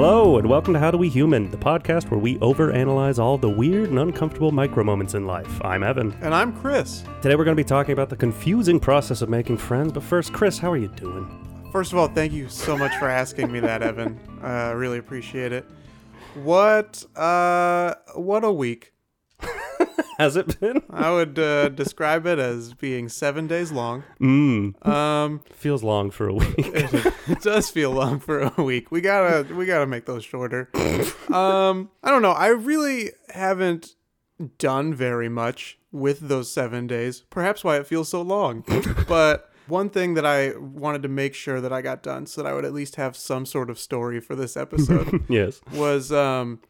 Hello, and welcome to How Do We Human, the podcast where we overanalyze all the weird and uncomfortable micro moments in life. I'm Evan. And I'm Chris. Today we're going to be talking about the confusing process of making friends, but first, Chris, how are you doing? First of all, thank you so much for asking me that, Evan. I uh, really appreciate it. What uh what a week. Has it been? I would uh, describe it as being seven days long. Mmm. Um, Feels long for a week. it, it does feel long for a week. We gotta we gotta make those shorter. Um, I don't know. I really haven't done very much with those seven days. Perhaps why it feels so long. but one thing that I wanted to make sure that I got done, so that I would at least have some sort of story for this episode, yes. was um,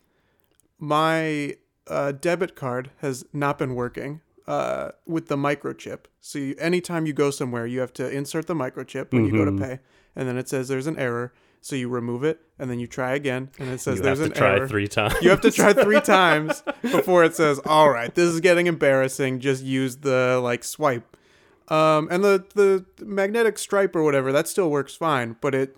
my uh, debit card has not been working uh, with the microchip. So you, anytime you go somewhere, you have to insert the microchip when you go to Mhm. pay, and then it says there's an error. So you remove it, and then you try again, and it says You there's have to an try error. three times. You have to try three times before it says, "All right, this is getting embarrassing. Just use the like swipe." Um, and the the magnetic stripe or whatever that still works fine, but it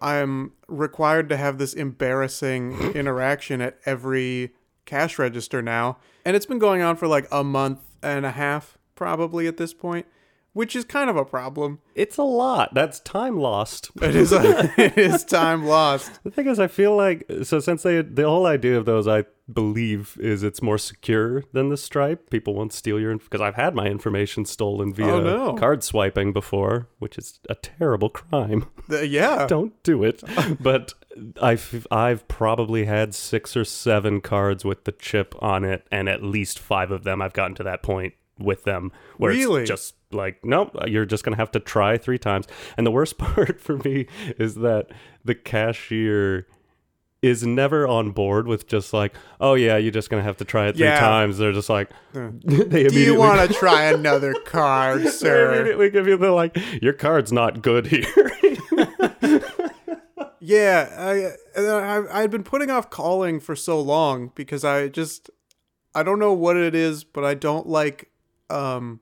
I'm required to have this embarrassing interaction at every cash register now, and it's been going on for like a month and a half probably at this point, which is kind of a problem. It's a lot. That's time lost. It is a, it is time lost. The thing is, I feel like so since they the whole idea of those, I believe, is it's more secure than the Stripe. People won't steal your because I've had my information stolen via Oh, no. card swiping before, which is a terrible crime. Yeah. Don't do it. but I've I've probably had six or seven cards with the chip on it, and at least five of them I've gotten to that point with them where Really? it's just like nope you're just gonna have to try three times and the worst part for me is that the cashier is never on board with just like oh yeah you're just gonna have to try it three Yeah. times they're just like Uh, they Do you want to try another card, sir? they immediately give you the like your card's not good here Yeah, I, I I'd been putting off calling for so long because I just I don't know what it is, but I don't like um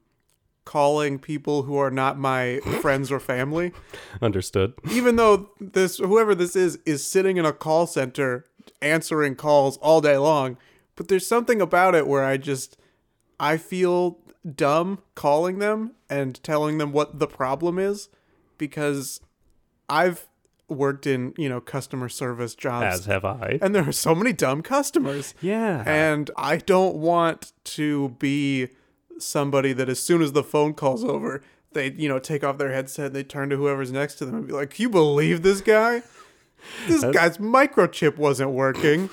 calling people who are not my friends or family. understood Even though this whoever this is is sitting in a call center answering calls all day long, but there's something about it where I just I feel dumb calling them and telling them what the problem is because I've worked in, you know, customer service jobs as have I and there are so many dumb customers. yeah And I don't want to be somebody that as soon as the phone call's over, they, you know, take off their headset, they turn to whoever's next to them and be like, you believe this guy? This guy's microchip wasn't working.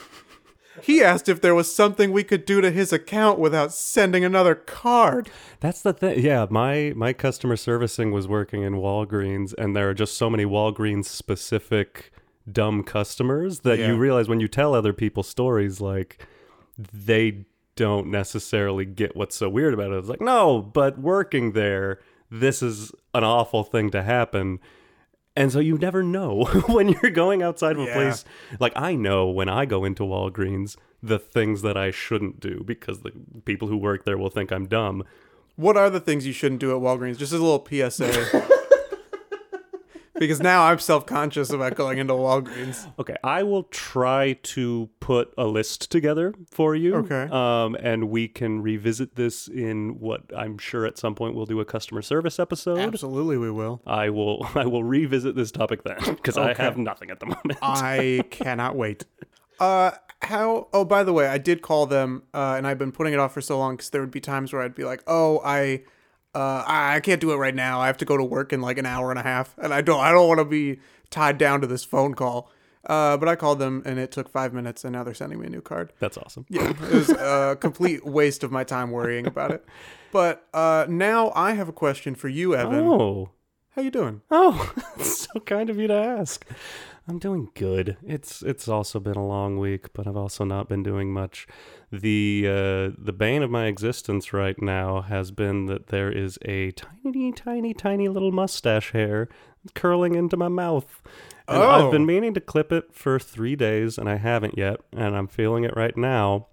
He asked if there was something we could do to his account without sending another card. That's the thing. Yeah, my my customer servicing was working in Walgreens, and there are just so many Walgreens specific dumb customers that Yeah. you realize when you tell other people stories, like they don't necessarily get what's so weird about it. It's like, no, but working there, this is an awful thing to happen. And so you never know when you're going outside of a Yeah. place. Like I know when I go into Walgreens the things that I shouldn't do because the people who work there will think I'm dumb. What are the things you shouldn't do at Walgreens? Just as a little PSA. because now I'm self conscious about going into Walgreens. Okay, I will try to put a list together for you. Okay. Um, and we can revisit this in what I'm sure at some point we'll do a customer service episode. Absolutely, we will. I will I will revisit this topic then because I have nothing at the moment. I cannot wait. Uh, how? Oh, by the way, I did call them, uh, and I've been putting it off for so long because there would be times where I'd be like, "Oh, I, uh, I I can't do it right now. I have to go to work in like an hour and a half, and I don't, I don't want to be tied down to this phone call." Uh, but I called them, and it took five minutes, and now they're sending me a new card. That's awesome. Yeah, it was a complete waste of my time worrying about it. But uh, now I have a question for you, Evan. Oh. How you doing? Oh, so kind of you to ask. I'm doing good. It's it's also been a long week, but I've also not been doing much. The uh, the bane of my existence right now has been that there is a tiny, tiny, tiny little mustache hair curling into my mouth. And Oh. I've been meaning to clip it for three days, and I haven't yet, and I'm feeling it right now.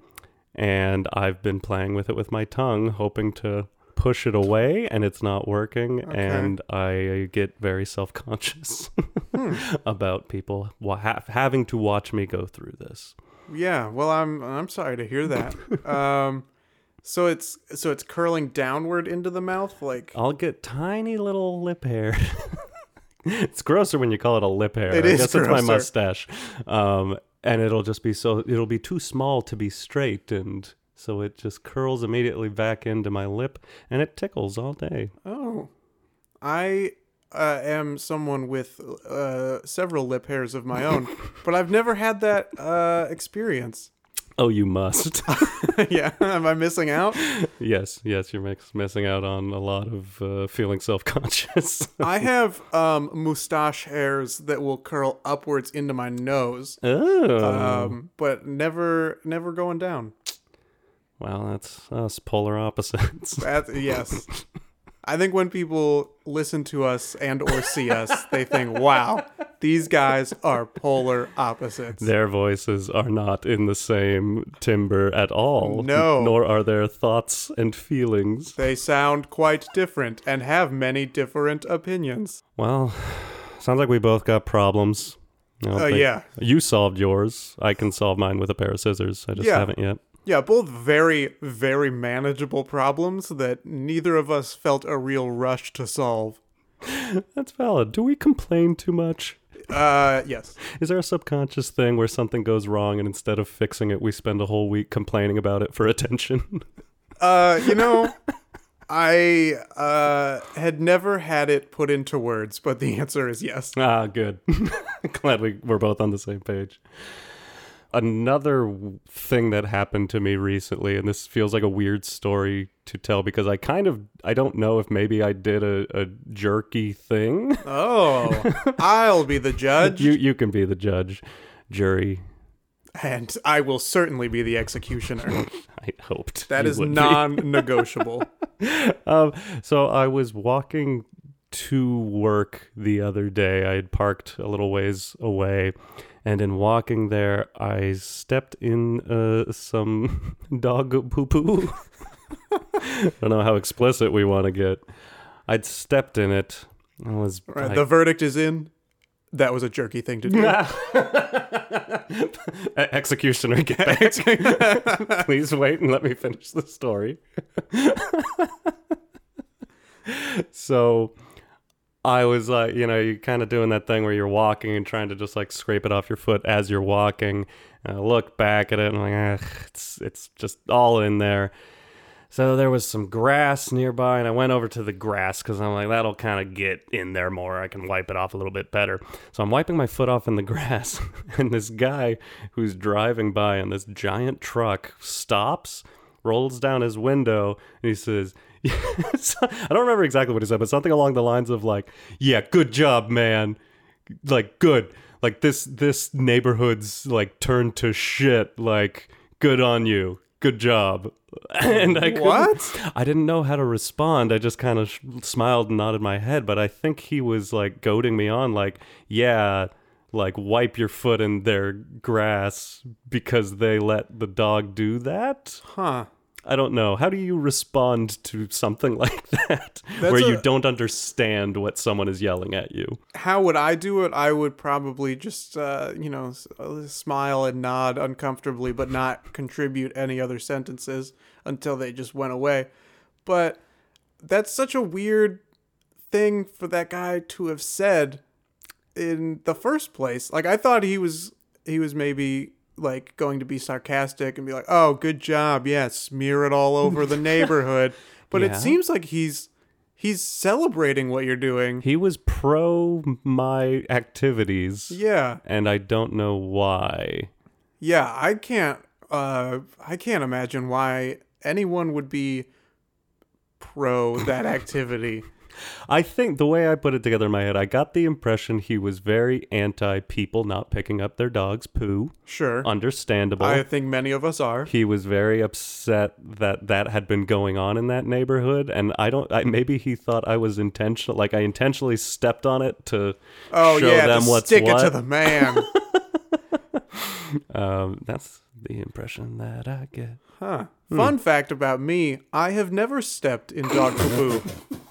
And I've been playing with it with my tongue, hoping to push it away, and it's not working, Okay. and I get very self conscious. about people wa- ha- having to watch me go through this. Yeah, well, I'm I'm sorry to hear that. um, so it's so it's curling downward into the mouth, like I'll get tiny little lip hair. it's grosser when you call it a lip hair. It I is guess it's my mustache. Um, and it'll just be so it'll be too small to be straight and so it just curls immediately back into my lip and it tickles all day. oh, I uh, am someone with uh, several lip hairs of my own, but I've never had that uh, experience. Oh, you must. yeah, am I missing out? yes, yes, you're mix- missing out on a lot of uh, feeling self-conscious. I have um, mustache hairs that will curl upwards into my nose, oh. um, but never never going down. Well, that's us polar opposites. That yes. I think when people listen to us and or see us, they think, "Wow, these guys are polar opposites." Their voices are not in the same timbre at all. No. Nor are their thoughts and feelings. They sound quite different and have many different opinions. Well, sounds like we both got problems. Don't Uh, yeah. You solved yours. I can solve mine with a pair of scissors. I just Yeah. haven't yet. Yeah, both very, very manageable problems that neither of us felt a real rush to solve. That's valid. Do we complain too much? Uh, yes. Is there a subconscious thing where something goes wrong and instead of fixing it, we spend a whole week complaining about it for attention? Uh, you know, I uh had never had it put into words, but the answer is yes. ah, good. Glad we, we're both on the same page. Another thing that happened to me recently, and this feels like a weird story to tell because I kind of I don't know if maybe I did a, a jerky thing. Oh, I'll be the judge, you you can be the judge, jury. and I will certainly be the executioner. I hoped That is non-negotiable. um, so I was walking to work the other day. I had parked a little ways away, and in walking there, I stepped in uh, some dog poo poo. I don't know how explicit we want to get. I'd stepped in it. I was Right, I- the verdict is in. That was a jerky thing to do. Executioner, get back. Please wait and let me finish the story. so I was like, you know, you're kind of doing that thing where you're walking and trying to just like scrape it off your foot as you're walking. And I look back at it and I'm like, it's it's just all in there. So there was some grass nearby, and I went over to the grass because I'm like, that'll kind of get in there more. I can wipe it off a little bit better. So I'm wiping my foot off in the grass, and this guy who's driving by in this giant truck stops, rolls down his window, and he says, I don't remember exactly what he said, but something along the lines of like, "Yeah, good job, man. Like, good. Like this this neighborhood's like turned to shit. Like, good on you. Good job." and I What? I didn't know how to respond. I just kind of sh- smiled and nodded my head, but I think he was like goading me on, like, yeah, like wipe your foot in their grass because they let the dog do that. Huh. I don't know. How do you respond to something like that where you don't understand what someone is yelling at you? How would I do it? I would probably just, uh, you know, uh, smile and nod uncomfortably, but not contribute any other sentences until they just went away. But that's such a weird thing for that guy to have said in the first place. Like I thought he was he was maybe like going to be sarcastic and be like, "Oh, good job. Yeah, smear it all over the neighborhood." But Yeah. it seems like he's he's celebrating what you're doing. He was pro my activities, Yeah. and I don't know why. Yeah, I can't uh I can't imagine why anyone would be pro that activity. I think the way I put it together in my head, I got the impression he was very anti people not picking up their dog's poo. Sure. Understandable. I think many of us are. he was very upset that that had been going on in that neighborhood, and I don't. I, maybe he thought I was intentional, like I intentionally stepped on it to Oh show yeah, them to what's stick what. it to the man. Um, that's the impression that I get. Huh. Hmm. Fun fact about me, I have never stepped in dog poo.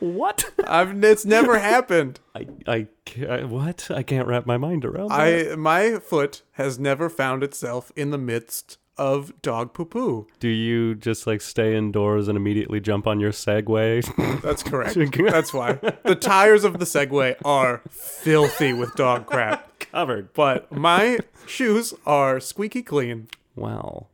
what? I've it's never happened. I, I, ca- what? I can't wrap my mind around that. I my foot has never found itself in the midst of dog poo poo. Do you just like stay indoors and immediately jump on your Segway? That's correct. That's why the tires of the Segway are filthy with dog crap, Covered. but my shoes are squeaky clean. Well,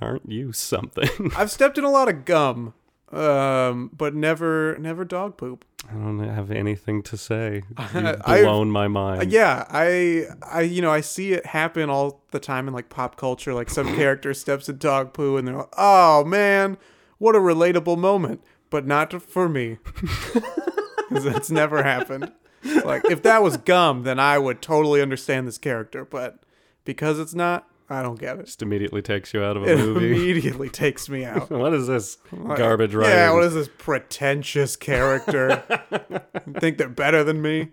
aren't you something? I've stepped in a lot of gum, um, but never never dog poop. I don't have anything to say. You've blown my mind. Yeah, I I you know I see it happen all the time in like pop culture. Like some character steps in dog poo and they're like, "Oh man, what a relatable moment," but not for me because that's never happened. Like if that was gum, then I would totally understand this character, but because it's not, I don't get it. Just immediately takes you out of a It movie. immediately takes me out. what is this garbage writing? Yeah, what is this pretentious character? Think they're better than me?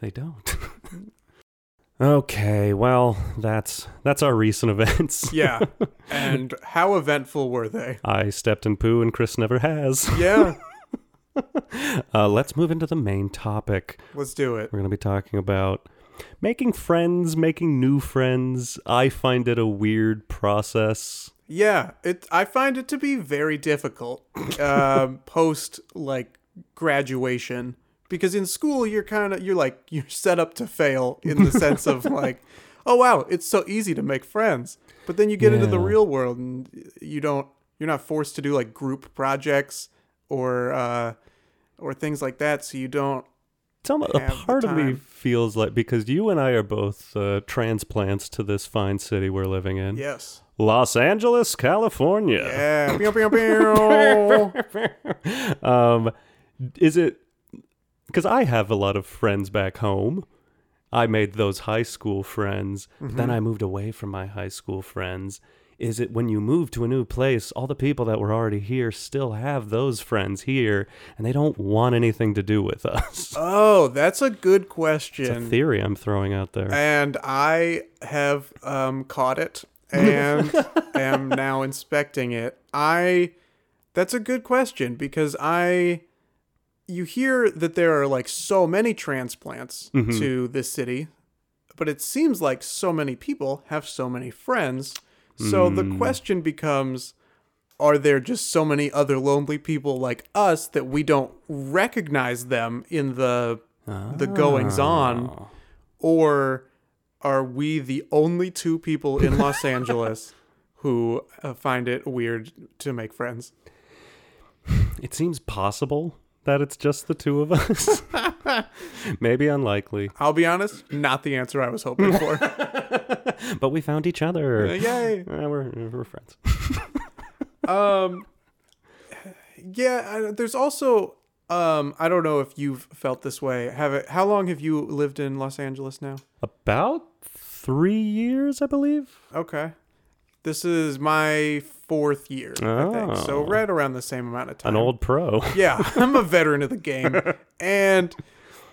They don't. okay, well, that's that's our recent events. Yeah. And how eventful were they? I stepped in poo and Chris never has. Yeah. Uh, let's move into the main topic. Let's do it. We're going to be talking about making friends, making new friends. I find it a weird process. Yeah, it. I find it to be very difficult um, post like graduation because in school you're kind of you're like you're set up to fail in the sense of like, oh wow, it's so easy to make friends. But then you get into the real world and you don't. You're not forced to do like group projects or uh, or things like that. So you don't. Some a part of me feels like because you and I are both uh, transplants to this fine city we're living in, Yes. Los Angeles, California. Yeah. Pew, pew, pew. um, is it because I have a lot of friends back home? I made those high school friends, but then I moved away from my high school friends. Is it when you move to a new place, all the people that were already here still have those friends here, and they don't want anything to do with us? oh, that's a good It's a question. theory I'm throwing out there. and I have um, caught it and am now inspecting it. I that's a good question because I you hear that there are like so many transplants Mhm. to this city, but it seems like so many people have so many friends. So the Mm. question becomes are there just so many other lonely people like us that we don't recognize them in the the goings on Oh. or are we the only two people in Los Angeles who uh, find it weird to make friends? It seems possible that it's just the two of us. Maybe unlikely, I'll be honest, not the answer I was hoping for. but we found each other. Uh, Yay. Uh, we're, we're friends. Um, yeah, I, there's also um, I don't know if you've felt this way. Have it? How long have you lived in Los Angeles now? About three years, I believe. Okay, this is my fourth year, I think. So Oh. right around the same amount of time. An old pro. yeah, I'm a veteran of the game. And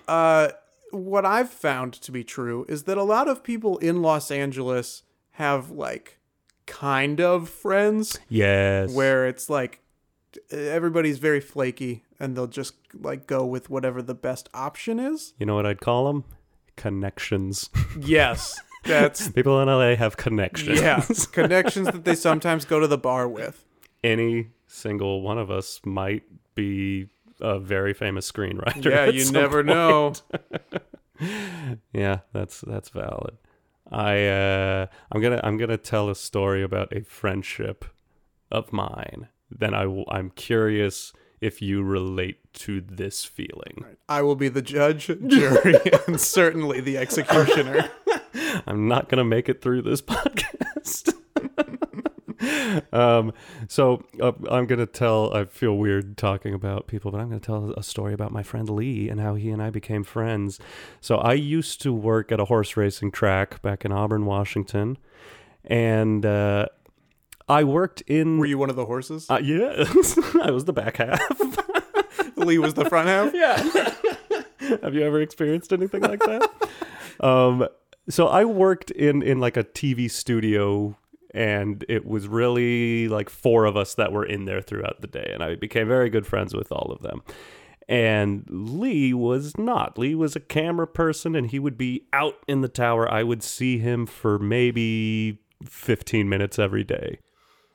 uh, what I've found to be true is that a lot of people in Los Angeles have like kind of friends Yes. where it's like everybody's very flaky and they'll just like go with whatever the best option is. You know what I'd call them? Connections. Yes, that's People in LA have connections. yeah, connections that they sometimes go to the bar with. Any single one of us might be a very famous screenwriter. Yeah, you never point. know. Yeah, that's that's valid. I uh, I'm gonna I'm gonna tell a story about a friendship of mine. Then I w- I'm curious if you relate to this feeling. I will be the judge, jury, and certainly the executioner. I'm not gonna make it through this podcast. Um, so uh, I'm gonna tell. I feel weird talking about people, but I'm gonna tell a story about my friend Lee and how he and I became friends. So I used to work at a horse racing track back in Auburn, Washington, and uh, I worked in. Were you one of the horses? Uh, yeah, I was the back half. Lee was the front half. Yeah. Have you ever experienced anything like that? um, so I worked in in like a TV studio and it was really like four of us that were in there throughout the day and i became very good friends with all of them. And lee was not. Lee was a camera person and he would be out in the tower. I would see him for maybe 15 minutes every day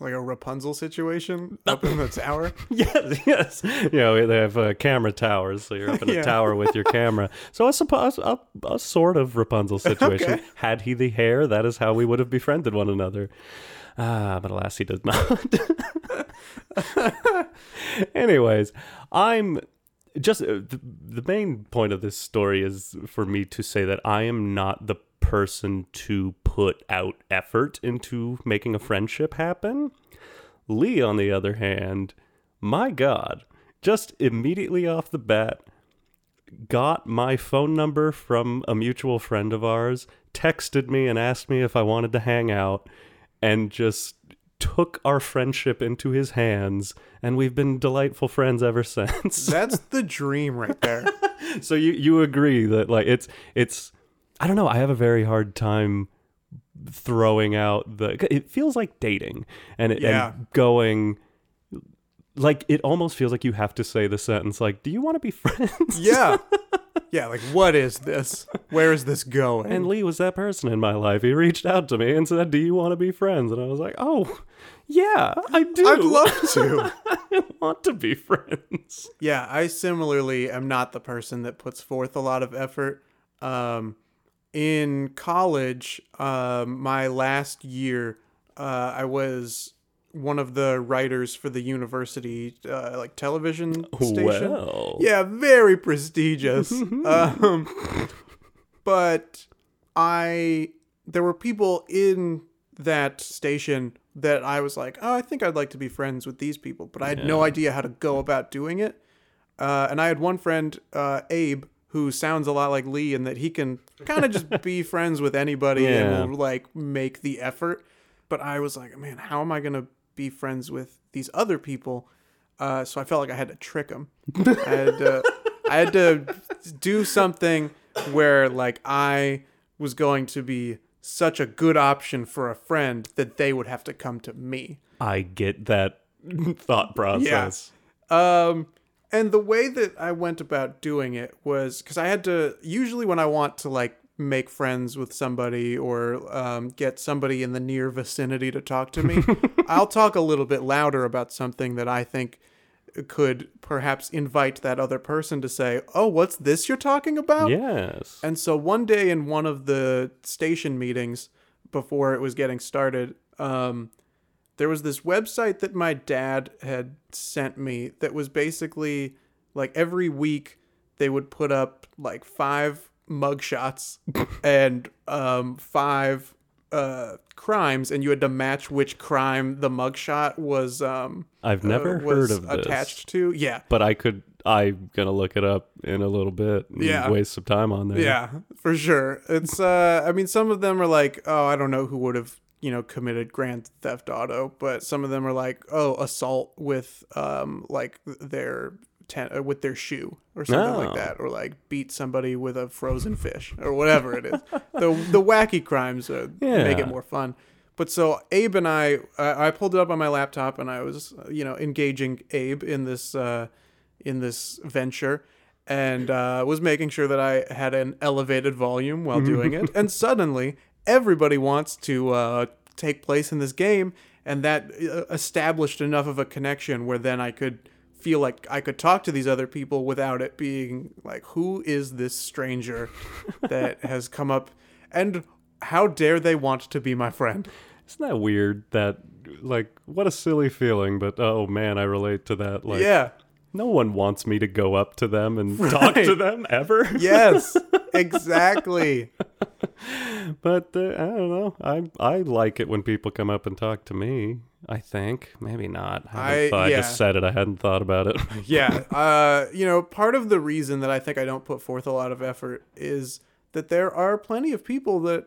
Like a Rapunzel situation up in the tower. yes yes you know they have uh, camera towers so you're up in a Yeah. tower with your camera so i suppose a, a sort of rapunzel situation Okay. had he the hair that is how we would have befriended one another ah but alas he does not anyways i'm just uh, the, the main point of this story is for me to say that i am not the person to put out effort into making a friendship happen lee on the other hand my god just immediately off the bat got my phone number from a mutual friend of ours, texted me and asked me if I wanted to hang out, and just took our friendship into his hands, and we've been delightful friends ever since. That's the dream right there. so you you agree that like it's it's I don't know, I have a very hard time throwing out the it feels like dating and it Yeah. and going like it almost feels like you have to say the sentence like do you want to be friends Yeah. Yeah, like what is this? Where is this going? And Lee was that person in my life. He reached out to me and said, "Do you want to be friends?" And I was like, "Oh, yeah, I do. I'd love to. I want to be friends." Yeah, I similarly am not the person that puts forth a lot of effort. Um, in college, um, my last year, uh, I was one of the writers for the university, uh, like television station. Well, Yeah, very prestigious. um, but I, there were people in that station that I was like, oh, I think I'd like to be friends with these people, but I had no idea how to go about doing it. Uh, and I had one friend, uh, Abe, who sounds a lot like Lee and that he can kind of just be friends with anybody Yeah. and will like make the effort. But I was like, man, how am I gonna be friends with these other people? Uh, so I felt like I had to trick them. I had to, I had to do something where like I was going to be such a good option for a friend that they would have to come to me. I get that thought process. Yeah. Um, and the way that I went about doing it was because I had to. Usually, when I want to like make friends with somebody or um, get somebody in the near vicinity to talk to me, I'll talk a little bit louder about something that I think could perhaps invite that other person to say, "Oh, what's this you're talking about?" Yes. And so one day in one of the station meetings before it was getting started, um, there was this website that my dad had sent me that was basically like every week they would put up like five mugshots and um, five uh, crimes, and you had to match which crime the mugshot was. Um, I've never uh, was heard of this, attached to. Yeah, but I could. I'm gonna look it up in a little bit. And Yeah. Waste some time on there. Yeah, for sure. It's uh I mean some of them are like, oh, I don't know who would have, you know, committed grand theft auto, but some of them are like, oh, assault with um like their ten- uh, with their shoe or something Oh. like that or like beat somebody with a frozen fish or whatever it is. the the wacky crimes uh, make it more fun. But so Abe and I, I I pulled it up on my laptop and I was, uh, you know, engaging Abe in this, uh, in this venture, and uh, was making sure that I had an elevated volume while doing it. And suddenly, everybody wants to uh, take place in this game, and that uh, established enough of a connection where then I could feel like I could talk to these other people without it being like, who is this stranger that has come up, and how dare they want to be my friend? Isn't that weird? That like what a silly feeling, but oh man, I relate to that. Like yeah. no one wants me to go up to them and talk to them ever. Yes. exactly. But uh, I don't know. I I like it when people come up and talk to me. I think maybe not. I, I- thought- I just said it. I hadn't thought about it. Yeah. Uh, you know, part of the reason that I think I don't put forth a lot of effort is that there are plenty of people that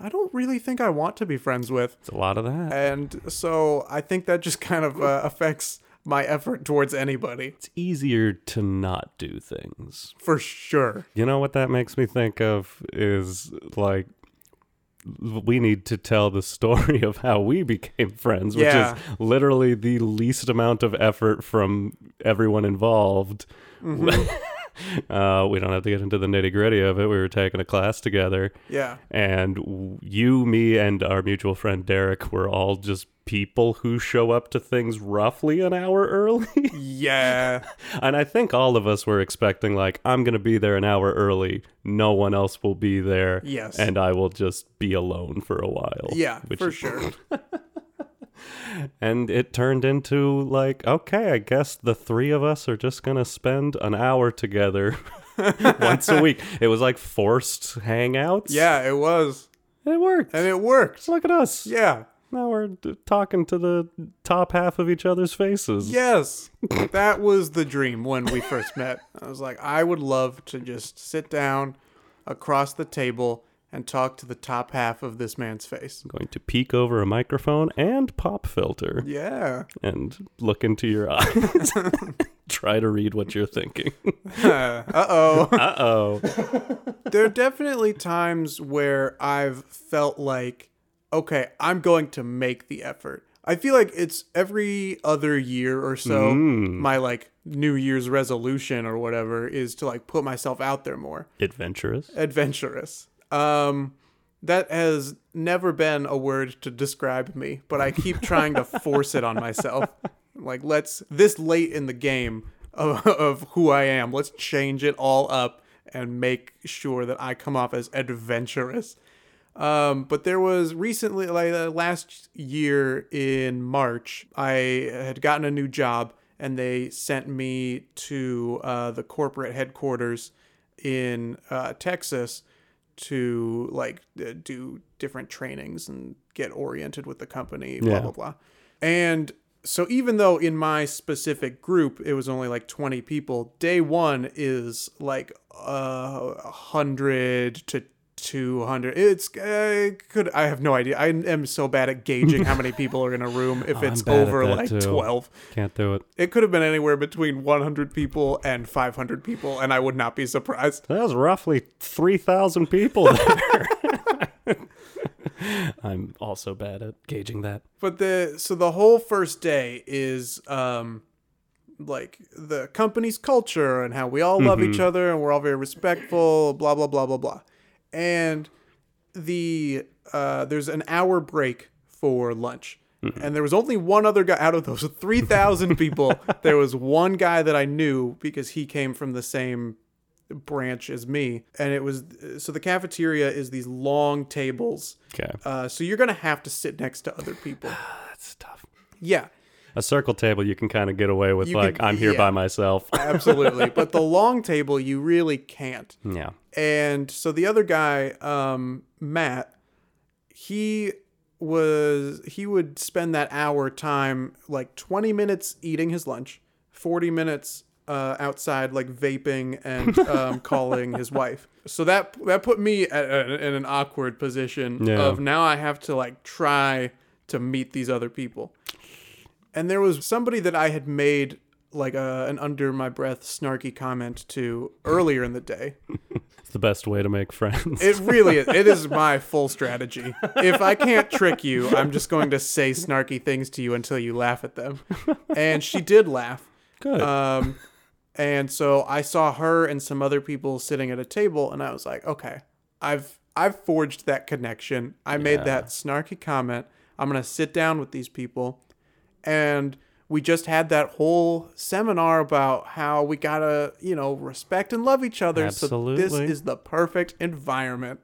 I don't really think I want to be friends with. it's a lot of that. And so I think that just kind of uh, affects my effort towards anybody. It's easier to not do things. For sure. You know what that makes me think of is like we need to tell the story of how we became friends, which Yeah. is literally the least amount of effort from everyone involved. Mm-hmm. uh, we don't have to get into the nitty gritty of it. We were taking a class together, Yeah. and you, me, and our mutual friend Derek were all just people who show up to things roughly an hour early. Yeah. and I think all of us were expecting, like, I'm going to be there an hour early. No one else will be there. Yes. And I will just be alone for a while. Yeah, which for is- sure. And it turned into, like, okay, I guess the three of us are just going to spend an hour together once a week. It was like forced hangouts. Yeah, it was. It worked. And it worked. Look at us. Yeah. Now we're d- talking to the top half of each other's faces. Yes. that was the dream when we first met. I was like, I would love to just sit down across the table and talk to the top half of this man's face. going to peek over a microphone and pop filter Yeah. and look into your eyes. Try to read what you're thinking. uh oh. Uh oh. there are definitely times where I've felt like, okay, I'm going to make the effort. I feel like it's every other year or so, Mm. my like New Year's resolution or whatever is to like put myself out there more. Adventurous. Adventurous. Um, that has never been a word to describe me, but I keep trying to force it on myself. Like, let's, this late in the game of, of who I am, let's change it all up and make sure that I come off as adventurous. Um, but there was recently, like uh, last year in March, I had gotten a new job and they sent me to uh, the corporate headquarters in uh, Texas to like uh, do different trainings and get oriented with the company, blah, Yeah. blah, blah. And so even though in my specific group it was only like 20 people, day one is like uh, 100 to 200 it's uh, could i have no idea i am so bad at gauging how many people are in a room if Oh, it's over like too. 12 Can't do it. it could have been anywhere between 100 people and 500 people and i would not be surprised That was roughly 3,000 people there. I'm also bad at gauging that. but the so the whole first day is um like the company's culture and how we all love each other and we're all very respectful blah blah blah blah blah and the uh there's an hour break for lunch. And there was only one other guy out of those 3000 people there was one guy that i knew because he came from the same branch as me. And it was so the cafeteria is these long tables. Okay. uh, so you're gonna have to sit next to other people. That's tough. yeah A circle table, you can kind of get away with, You like, I'm here yeah. by myself. absolutely but the long table you really can't yeah. and so the other guy um matt he was he would spend that hour time like 20 minutes eating his lunch 40 minutes uh, outside like vaping and um, calling his wife so that that put me at, at, in an awkward position Yeah. of now i have to like try to meet these other people and there was somebody that i had made like a, an under my breath snarky comment to earlier in the day It's the best way to make friends. it really is. It is my full strategy. If I can't trick you, I'm just going to say snarky things to you until you laugh at them. And she did laugh. Good. Um, and so I saw her and some other people sitting at a table, and I was like, okay, I've I've forged that connection. I made Yeah. that snarky comment. I'm gonna sit down with these people, and we just had that whole seminar about how we gotta, you know, respect and love each other. So this is the perfect environment.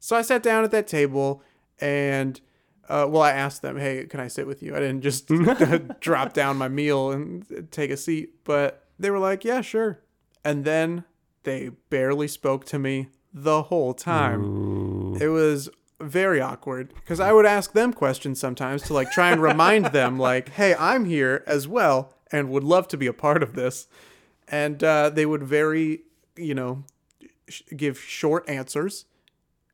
So I sat down at that table, and uh, well, I asked them, "Hey, can I sit with you?" I didn't just drop down my meal and take a seat, but they were like, "Yeah, sure." And then they barely spoke to me the whole time. Ooh. It was very awkward because I would ask them questions sometimes to like try and remind them, like, "Hey, I'm here as well and would love to be a part of this," and uh, they would very, you know, sh- give short answers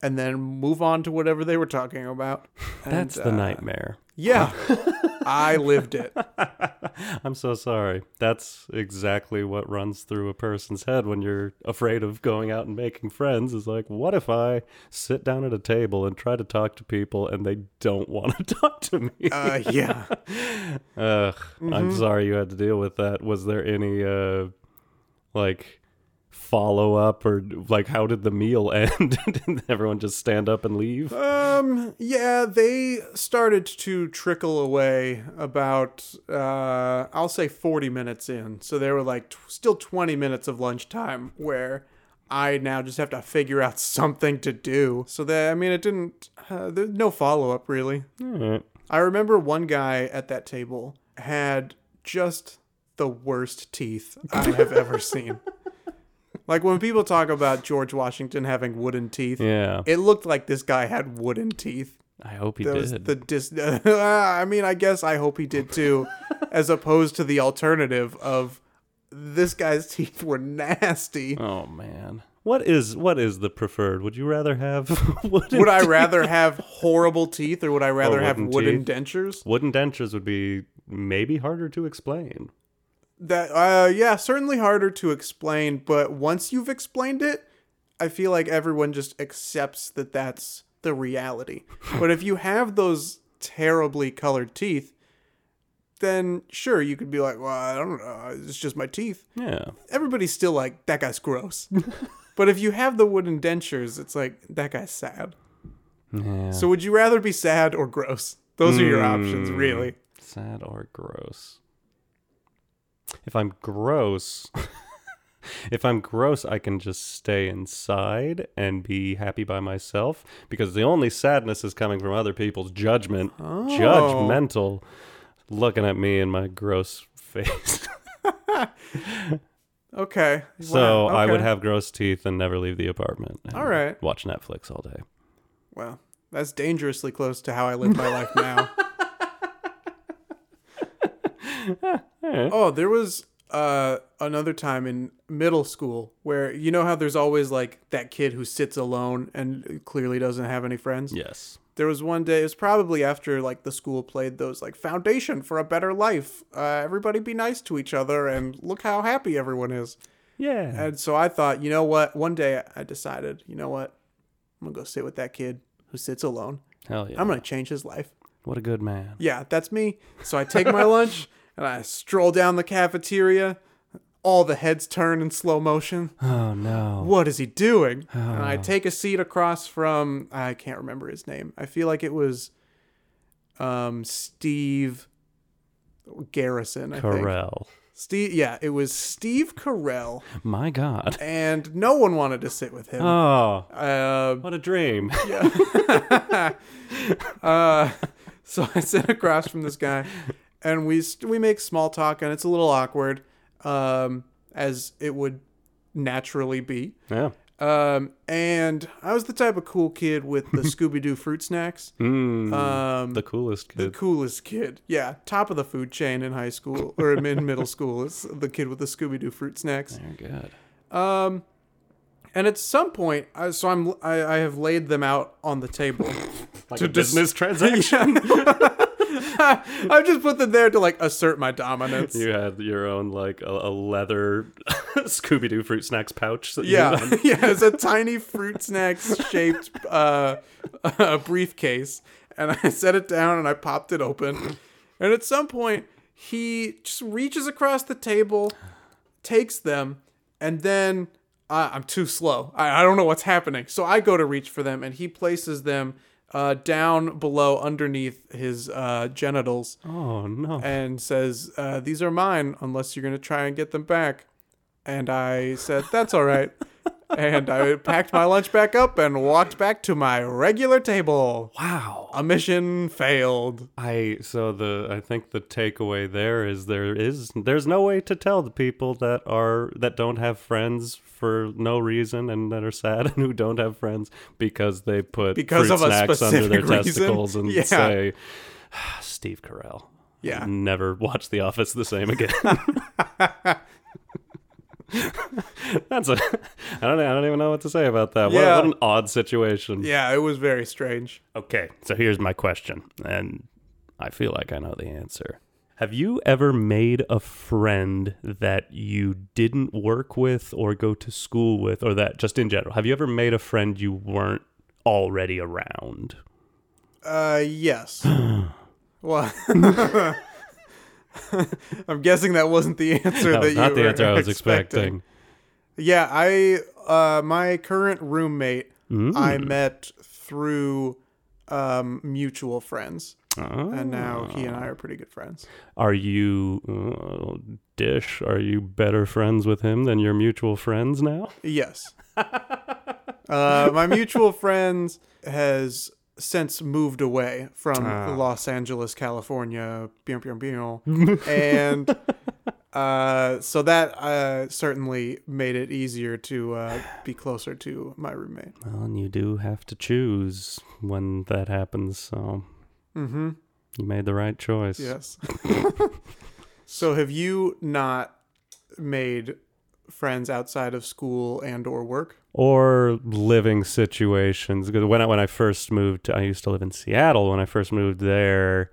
and then move on to whatever they were talking about. And, That's the uh, nightmare. yeah. I lived it. I'm so sorry. That's exactly what runs through a person's head when you're afraid of going out and making friends. Is like, what if I sit down at a table and try to talk to people and they don't want to talk to me? Uh, yeah. Ugh, Mm-hmm. I'm sorry you had to deal with that. Was there any uh like follow up or like how did the meal end? did everyone just stand up and leave? Um, yeah, they started to trickle away about, uh, I'll say 40 minutes in. So there were like t- still 20 minutes of lunchtime where I now just have to figure out something to do. So that, I mean, it didn't, uh, there's no follow up really. Alright. I remember one guy at that table had just the worst teeth I have ever seen. Like when people talk about George Washington having wooden teeth, Yeah. it looked like this guy had wooden teeth. I hope he That did. the dis- I mean, I guess I hope he did too, as opposed to the alternative of this guy's teeth were nasty. Oh man. What is what is the preferred? Would you rather have wooden Would I teeth? rather have horrible teeth or would I rather have wooden wooden teeth? dentures? wooden dentures would be maybe harder to explain. That uh yeah, certainly harder to explain, but once you've explained it, I feel like everyone just accepts that that's the reality. but if you have those terribly colored teeth, then sure you could be like, "Well, I don't know, it's just my teeth." Yeah. Everybody's still like, "That guy's gross." but if you have the wooden dentures, it's like, "That guy's sad." Yeah. So would you rather be sad or gross? Those are your options, Hmm. really. Sad or gross? If I'm gross, if I'm gross, I can just stay inside and be happy by myself because the only sadness is coming from other people's judgment. Oh. Judgmental looking at me in my gross face. Okay. so Wow, I would have gross teeth and never leave the apartment. All right. Watch Netflix all day. Well, that's dangerously close to how I live my life now. oh, there was uh, another time in middle school where you know how there's always like that kid who sits alone and clearly doesn't have any friends. Yes. There was one day. It was probably after like the school played those like foundation for a better life. Uh, everybody be nice to each other and look how happy everyone is. Yeah. And so I thought, you know what? One day I decided, you know what? I'm gonna go sit with that kid who sits alone. Hell yeah. I'm gonna change his life. what a good man. Yeah, that's me. So I take my lunch and I stroll down the cafeteria. All the heads turn in slow motion. Oh no. What is he doing? And I take a seat across from I can't remember his name. I feel like it was um Steve Garrison, I think. Carell. Steve yeah, it was Steve Carell. My God. And no one wanted to sit with him. Oh, Uh, what a dream. uh, so I sit across from this guy, and we we make small talk, and it's a little awkward, um, as it would naturally be. Yeah. Um, and I was the type of cool kid with the Scooby Doo fruit snacks. Mm, Um, the coolest kid. the coolest kid, yeah, top of the food chain in high school or in middle school is the kid with the Scooby Doo fruit snacks. Very good. Um, and at some point, I, so I'm I, I have laid them out on the table. Like To a dis- business transaction. I've just put them there to like assert my dominance. you had your own like a, a leather Scooby Doo fruit snacks pouch. That Yeah, yeah, it's a tiny fruit snacks shaped uh, uh, briefcase, and I set it down and I popped it open, and at some point he just reaches across the table, takes them, and then uh, I'm too slow. I, I don't know what's happening, so I go to reach for them, and he places them uh, down below underneath his uh, genitals Oh no. and says, uh, "These are mine, unless you're gonna try and get them back." And I said, "That's all right." and I packed my lunch back up and walked back to my regular table. Wow. A mission failed. I so the I think the takeaway there is there is there's no way to tell the people that are that don't have friends for no reason and that are sad and who don't have friends because they put Because fruit snacks under their reason? testicles and Yeah. say Steve Carell. Yeah. Never watch The Office the same again. That's a I don't I don't even know what to say about that. What, Yeah. what an odd situation. Yeah, it was very strange. Okay, so here's my question, and I feel like I know the answer. Have you ever made a friend that you didn't work with or go to school with, or that just in general? Have you ever made a friend you weren't already around? Uh, yes. well, I'm guessing that wasn't the answer That that, was you not the answer I was expecting. Yeah, I uh, my current roommate Mm. I met through um, mutual friends, Oh. and now he and I are pretty good friends. Are you, uh, Dish, are you better friends with him than your mutual friends now? Yes. uh, my mutual friends has since moved away from Ah. Los Angeles, California, pew, pew, pew. and uh, so that uh, certainly made it easier to uh, be closer to my roommate. Well, and you do have to choose when that happens, so Mm-hmm. you made the right choice. Yes. so have you not made friends outside of school and or work? Or living situations. Because when I, when I first moved, I used to live in Seattle. When I first moved there,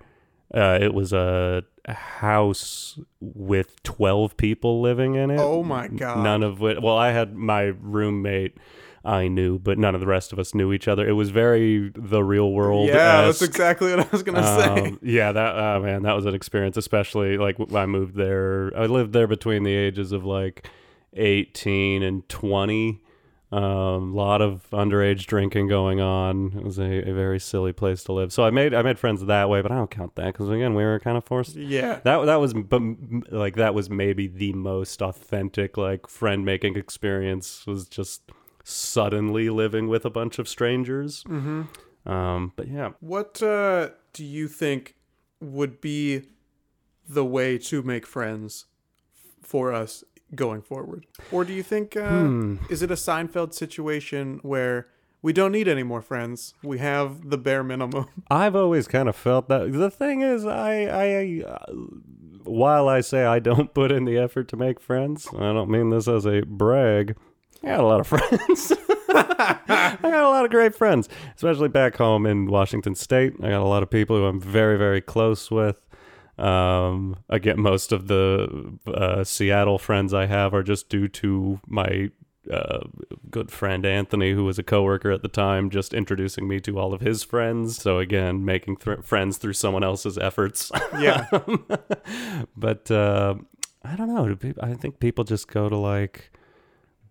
uh, it was a house with 12 people living in it. Oh my god. None of which, well, I had my roommate I knew, but none of the rest of us knew each other. It was very the real world. yeah, that's exactly what I was gonna say. Um, yeah, that uh, man, that was an experience. Especially like when I moved there. I lived there between the ages of like eighteen and twenty. A um, lot of underage drinking going on. It was a, a very silly place to live. So I made I made friends that way, but I don't count that because again we were kind of forced. Yeah. That that was but like that was maybe the most authentic like friend making experience was just suddenly living with a bunch of strangers. Mm-hmm. Um, but yeah, What uh, do you think would be the way to make friends for us going forward? Or do you think uh, Hmm. is it a Seinfeld situation where we don't need any more friends? We have the bare minimum. I've always kind of felt that. The thing is, I, I, uh, while I say I don't put in the effort to make friends, I don't mean this as a brag. I got a lot of friends. I got a lot of great friends, especially back home in Washington State. I got a lot of people who I'm very, very close with. Um, again, most of the uh, Seattle friends I have are just due to my uh, good friend Anthony, who was a coworker at the time, just introducing me to all of his friends. So again, making th- friends through someone else's efforts. yeah. but uh, I don't know. Do peop- I think people just go to like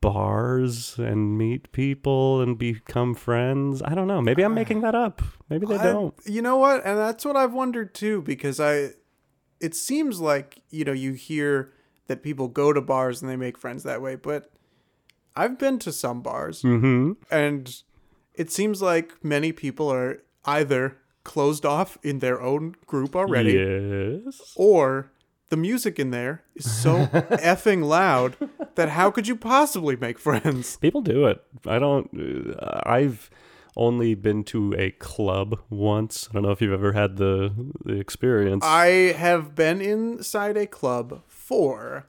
bars and meet people and become friends. I don't know. Maybe I'm making that up. Maybe they I- don't. You know what? And that's what I've wondered too, because I, it seems like you know you hear that people go to bars and they make friends that way, but I've been to some bars Mm-hmm. and it seems like many people are either closed off in their own group already, Yes. or the music in there is so effing loud that how could you possibly make friends? People do it. I don't. Uh, I've only been to a club once. I don't know if you've ever had the the experience. I have been inside a club for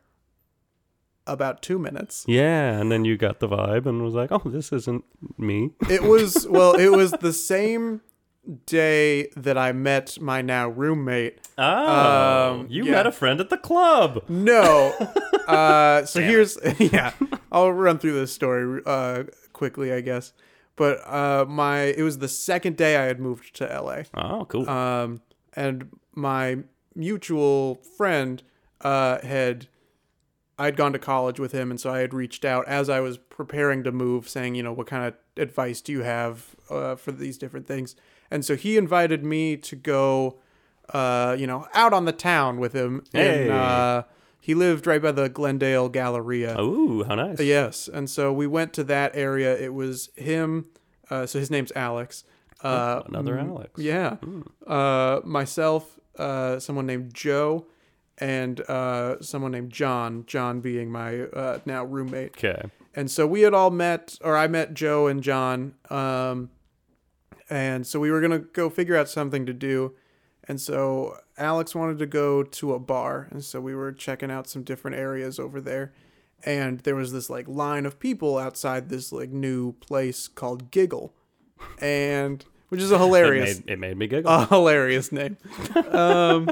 about two minutes. yeah, and then you got the vibe and was like, "Oh, this isn't me." It was well, it was the same day that I met my now roommate. Oh, Um, you yeah. met a friend at the club. No. Uh, so Damn here's yeah. I'll run through this story uh, quickly, I guess. But uh, my it was the second day I had moved to LA. Oh, cool. Um, and my mutual friend uh, had I'd gone to college with him, and so I had reached out as I was preparing to move, saying, you know, what kind of advice do you have uh, for these different things? And so he invited me to go, uh, you know, out on the town with him. Hey. And, uh, he lived right by the Glendale Galleria. Ooh, how nice. Yes, and so we went to that area. It was him. Uh, so his name's Alex. Uh, Oh, Another Alex. Yeah. Uh, myself, uh, someone named Joe, and uh, someone named John. John being my uh, now roommate. Okay. And so we had all met, or I met Joe and John. Um, and so we were gonna go figure out something to do. And so Alex wanted to go to a bar, and so we were checking out some different areas over there. And there was this like line of people outside this like new place called Giggle. And which is a It hilarious made, it made me giggle. a hilarious name. Um,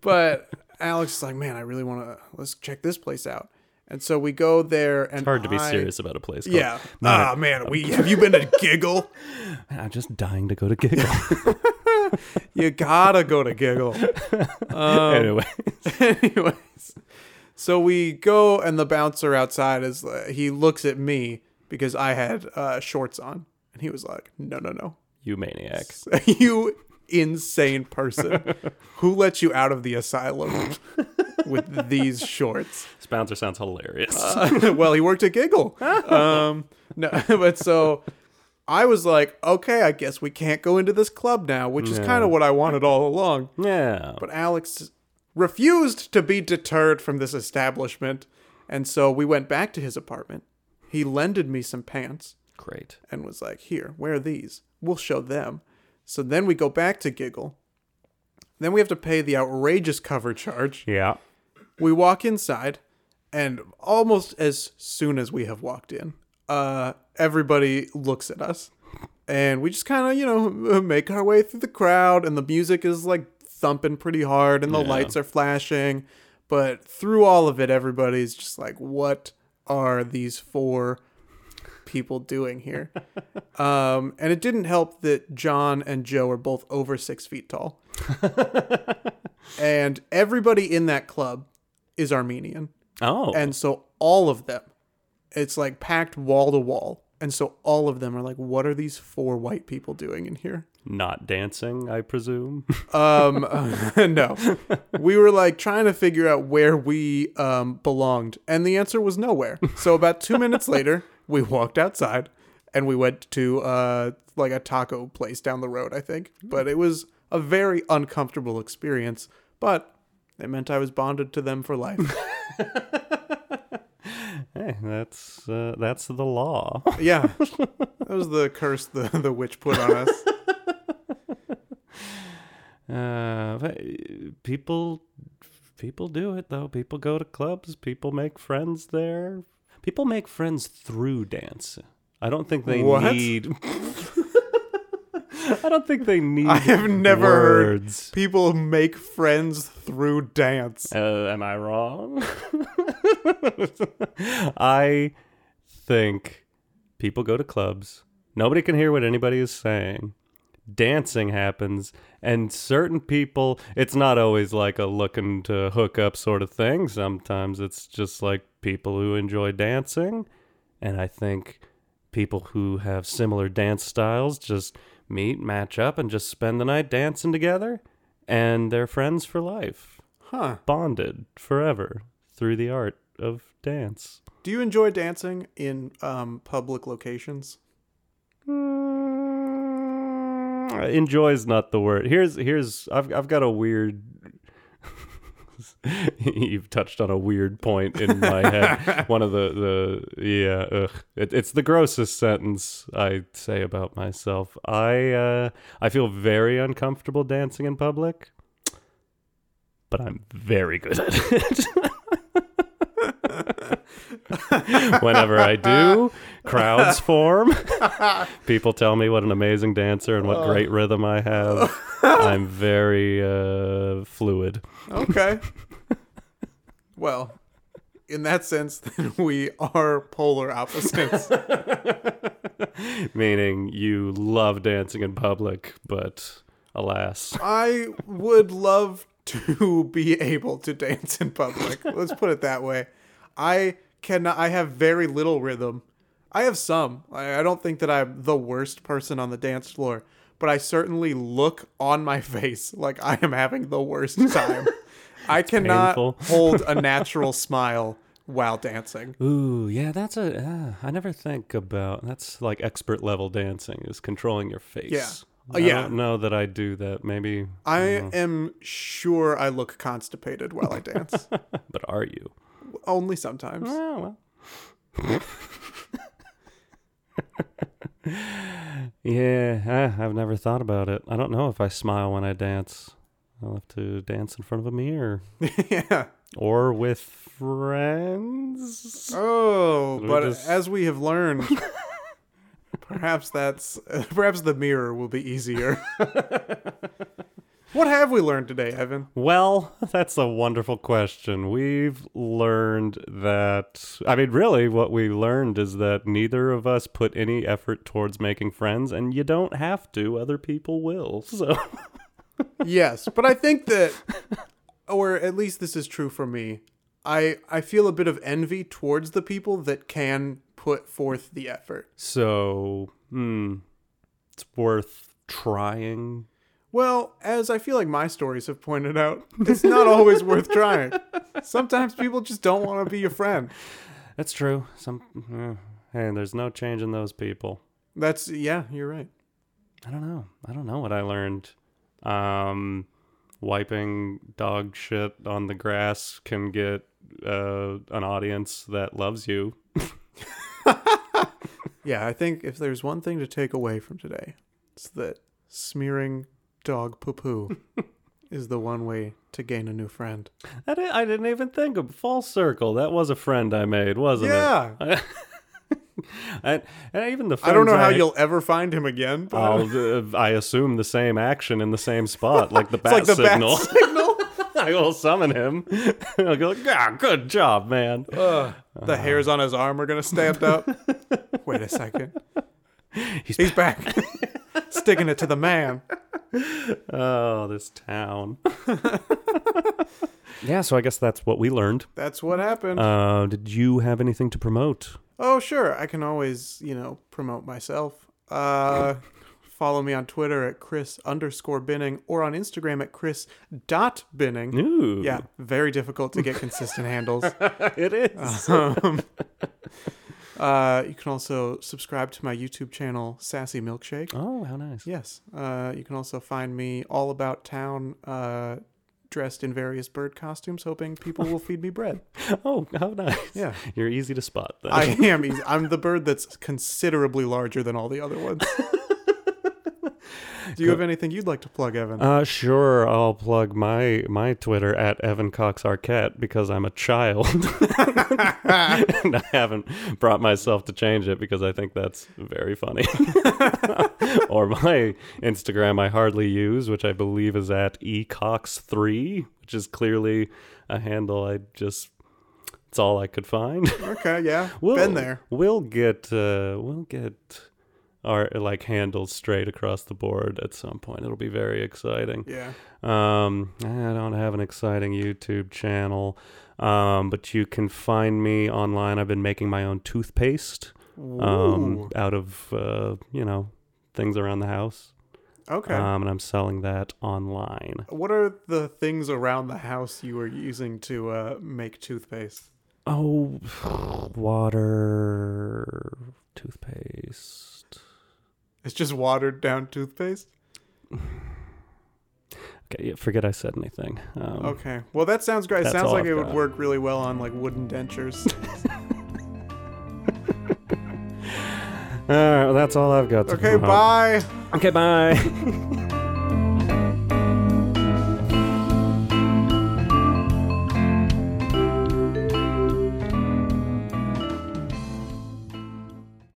but Alex is like, man, I really want to let's check this place out. And so we go there, and it's hard to be I- serious about a place. Called, Yeah. Ah, man, we have you been to Giggle? I'm just dying to go to giggle. You gotta go to Giggle. Um, anyway, Anyways, so we go, and the bouncer outside is uh, he looks at me because I had uh, shorts on, and he was like, "No, no, no, you maniac. you insane person, who let you out of the asylum with these shorts?" This bouncer sounds hilarious. Uh, well, he worked at Giggle. Um, no, but so I was like, okay, I guess we can't go into this club now, which is kind of what I wanted all along. yeah. But Alex refused to be deterred from this establishment, and so we went back to his apartment. He lended me some pants Great. and was like, "Here, wear these. We'll show them." So then we go back to Giggle. Then we have to pay the outrageous cover charge. Yeah. We walk inside, and almost as soon as we have walked in, uh, everybody looks at us, and we just kind of, you know, make our way through the crowd, and the music is like thumping pretty hard, and the Yeah. lights are flashing, but through all of it, everybody's just like, "What are these four people doing here?" um, and it didn't help that John and Joe are both over six feet tall and everybody in that club is Armenian. Oh. And so all of them, it's like packed wall to wall. And so all of them are like, what are these four white people doing in here? not dancing, I presume. Um, no. We were like trying to figure out where we um, belonged. And the answer was nowhere. So about two minutes later, we walked outside and we went to uh, like a taco place down the road, I think. But it was a very uncomfortable experience. But it meant I was bonded to them for life. hey, that's uh, that's the law. Yeah. That was the curse the, the witch put on us. Uh, people, people do it though. People go to clubs. People make friends there. People make friends through dance. I don't think they What? need. I don't think they need. I have never heard people make friends through dance. Uh, am I wrong? I think people go to clubs. Nobody can hear what anybody is saying. Dancing happens, and certain people, it's not always like a looking to hook up sort of thing. Sometimes it's just like people who enjoy dancing. And I think people who have similar dance styles just meet, match up, and just spend the night dancing together. And they're friends for life Huh. bonded forever through the art of dance. Do you enjoy dancing in um, public locations? Mm, enjoy is not the word. Here's here's I've I've got a weird. You've touched on a weird point in my head. One of the the yeah, ugh. It, it's the grossest sentence I say about myself. I uh, I feel very uncomfortable dancing in public, but I'm very good at it. Whenever I do, crowds form. People tell me what an amazing dancer and what great rhythm I have. I'm very uh, fluid. Okay. well, in that sense, then we are polar opposites. Meaning you love dancing in public, but alas. I would love to be able to dance in public. Let's put it that way. I cannot. I have very little rhythm. I have some. I, I don't think that I'm the worst person on the dance floor, but I certainly look on my face like I am having the worst time. I cannot hold a natural smile while dancing. Ooh, yeah, that's a. Uh, I never think about that's like expert level dancing is controlling your face. Yeah. Uh, I yeah. don't know that I do that. Maybe, I am sure I look constipated while I dance. but are you? Only sometimes. Oh, well. yeah, I, I've never thought about it. I don't know if I smile when I dance. I'll have to dance in front of a mirror yeah. or with friends. Oh, but just- as we have learned, perhaps that's perhaps the mirror will be easier. What have we learned today, Evan? Well, that's a wonderful question. We've learned that, I mean, really, what we learned is that neither of us put any effort towards making friends, and you don't have to, other people will. So, yes, but I think that, or at least this is true for me. I I feel a bit of envy towards the people that can put forth the effort. so, hmm, it's worth trying. Well, as I feel like my stories have pointed out, it's not always worth trying. Sometimes people just don't want to be your friend. That's true. Some, eh, hey, there's no changing those people. That's yeah, you're right. I don't know. I don't know what I learned. Um, wiping dog shit on the grass can get uh, an audience that loves you. Yeah, I think if there's one thing to take away from today, it's that smearing dog poo poo is the one way to gain a new friend. I didn't, I didn't even think of full circle. That was a friend I made, wasn't Yeah. it? and, and even the I don't know how you'll ever find him again, uh, I assume the same action in the same spot, like the bat like the signal. bat signal. I will summon him. I'll go, ah, good job, man. Ugh. the hairs on his arm are gonna stand up. Wait a second. He's He's back. Sticking it to the man. Oh, this town. yeah, so I guess that's what we learned. That's what happened. Uh, did you have anything to promote? Oh, sure. I can always, you know, promote myself. Uh, follow me on Twitter at Chris underscore Binning or on Instagram at Chris dot Binning. Ooh, Yeah, very difficult to get consistent handles. it is. Um, uh, you can also subscribe to my YouTube channel, Sassy Milkshake. oh, how nice. Yes. Uh, you can also find me all about town, uh, dressed in various bird costumes, hoping people will feed me bread. Oh, how nice. Yeah. You're easy to spot then. I am. easy- I'm the bird that's considerably larger than all the other ones. Do you have anything you'd like to plug, Evan? Uh, sure. I'll plug my my Twitter at Evan Cox Arquette because I'm a child, and I haven't brought myself to change it because I think that's very funny. or my Instagram I hardly use, which I believe is at ecox3, which is clearly a handle I just. It's all I could find. okay, yeah. We'll, Been there. We'll get uh, we'll get our like handled straight across the board at some point. It'll be very exciting. Yeah. Um, I don't have an exciting YouTube channel, um, but you can find me online. I've been making my own toothpaste um, out of uh, you know things around the house, Okay. um, and I'm selling that online. what are the things around the house you were using to uh, make toothpaste? Oh, water, toothpaste. It's just watered down toothpaste? Okay, yeah, forget I said anything. Um, Okay. Well, that sounds great. It sounds like I've it would got. work really well on like wooden dentures. All right, well, that's all I've got. To okay, bye. Okay, bye.